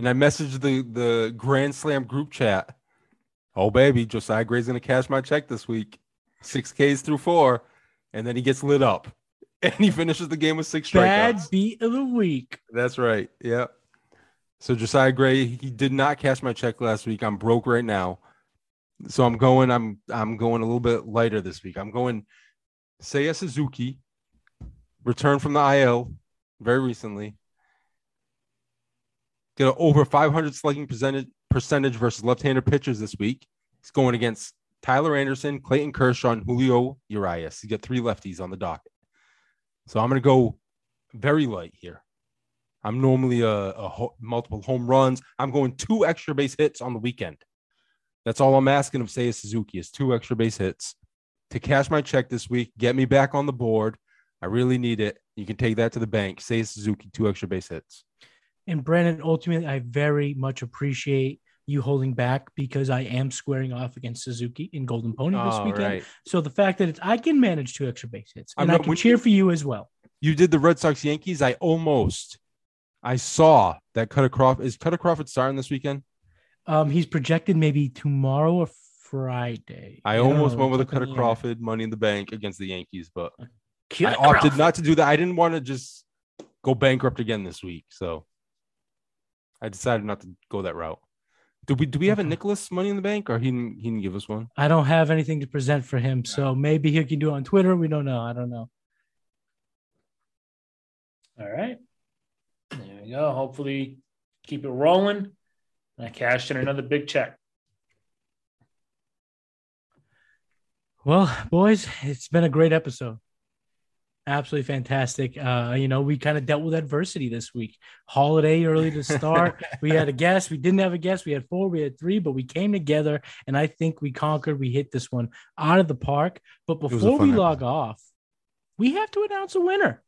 and I messaged the the Grand Slam group chat. Oh baby, Josiah Gray's gonna cash my check this week. Six Ks through four, and then he gets lit up, and he finishes the game with six Bad strikeouts. beat of the week. That's right. Yeah. So Josiah Gray, he did not cash my check last week. I'm broke right now. So I'm going, I'm I'm going a little bit lighter this week. I'm going Seiya Suzuki, returned from the IL very recently. Get an over 500 slugging percentage percentage versus left-handed pitchers this week. He's going against Tyler Anderson, Clayton Kershaw, and Julio Urias. You get three lefties on the docket. So I'm going to go very light here. I'm normally a, a ho- multiple home runs. I'm going two extra base hits on the weekend. That's all I'm asking of Seiya Suzuki is two extra base hits to cash my check this week. Get me back on the board. I really need it. You can take that to the bank. Seiya Suzuki, two extra base hits. And Brandon, ultimately, I very much appreciate you holding back because I am squaring off against Suzuki in Golden Pony this All weekend. right. So the fact that it's I can manage two extra base hits I and I, know can cheer you- for you as well. You did the Red Sox Yankees. I almost, I saw that Kutter Crawford is Kutter Crawford starting this weekend. Um, he's projected maybe tomorrow or Friday. I almost know, went with a it's up in Kutter. Crawford money in the bank against the Yankees, but I opted Crawford. not to do that. I didn't want to just go bankrupt again this week, so I decided not to go that route. Do we do we have a Nicholas money in the bank, or he didn't, he didn't give us one? I don't have anything to present for him, so maybe he can do it on Twitter. We don't know. I don't know. All right. There we go. Hopefully, keep it rolling. I cashed in another big check. Well, boys, it's been a great episode. Absolutely fantastic. Uh, you know, we kind of dealt with adversity this week. Holiday early to start. we had a guest. We didn't have a guest. We had four. We had three, but we came together, and I think we conquered. We hit this one out of the park. But before we fun log off, we have to announce a winner.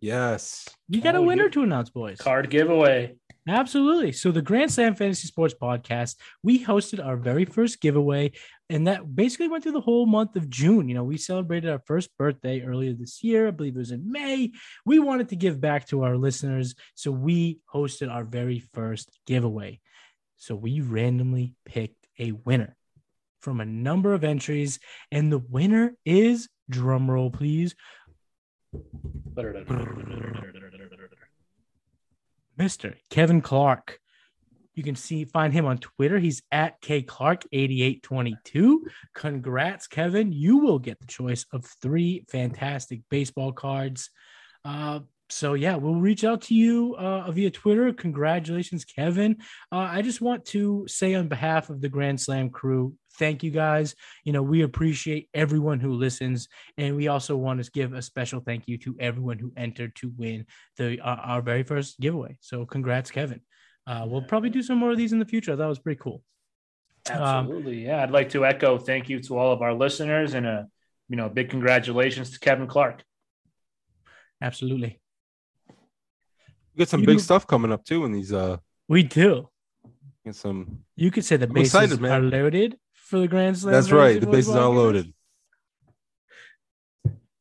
Yes. We got Oh, a winner you- to announce, boys. Card giveaway. Absolutely. So the Grand Slam Fantasy Sports Podcast, we hosted our very first giveaway, and that basically went through the whole month of June. You know, we celebrated our first birthday earlier this year. I believe it was in May. We wanted to give back to our listeners, so we hosted our very first giveaway. So we randomly picked a winner. from a number of entries, and the winner is drumroll, please. Mr. Kevin Clark. You can see find him on Twitter. He's at K Clark 8822. Congrats, Kevin. You will get the choice of three fantastic baseball cards. Uh, so yeah, we'll reach out to you uh, via Twitter. Congratulations, Kevin. Uh, I just want to say on behalf of the Grand Slam crew, thank you guys. You know, we appreciate everyone who listens, and we also want to give a special thank you to everyone who entered to win the uh, our very first giveaway. So congrats, Kevin. Uh, we'll probably do some more of these in the future. That was pretty cool. Um, Absolutely, um, yeah. I'd like to echo thank you to all of our listeners and a you know big congratulations to Kevin Clark. Absolutely. We got some you, big stuff coming up too in these. uh We do. Get some. You could say the I'm bases excited, are loaded for the Grand Slam. That's right. The bases are loaded.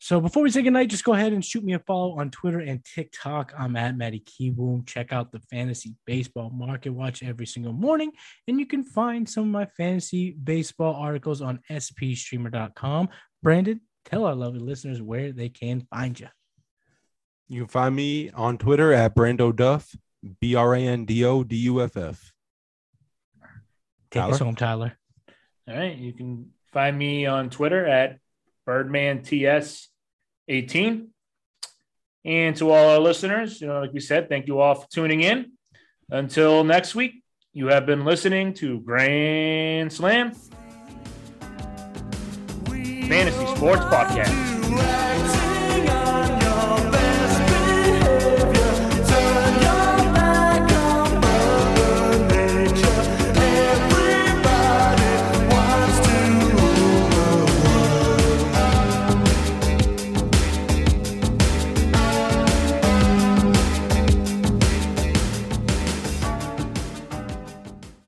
So before we say goodnight, just go ahead and shoot me a follow on Twitter and TikTok. I'm at Matty Keyboom. Check out the fantasy baseball market watch every single morning. And you can find some of my fantasy baseball articles on spstreamer.com. Brandon, tell our lovely listeners where they can find you. You can find me on Twitter at Brando Duff, B R A N D O D U F F. Take Tyler? us home, Tyler. All right. You can find me on Twitter at BirdmanTS18. And to all our listeners, you know, like we said, thank you all for tuning in. Until next week, you have been listening to Grand Slam Fantasy Sports Podcast.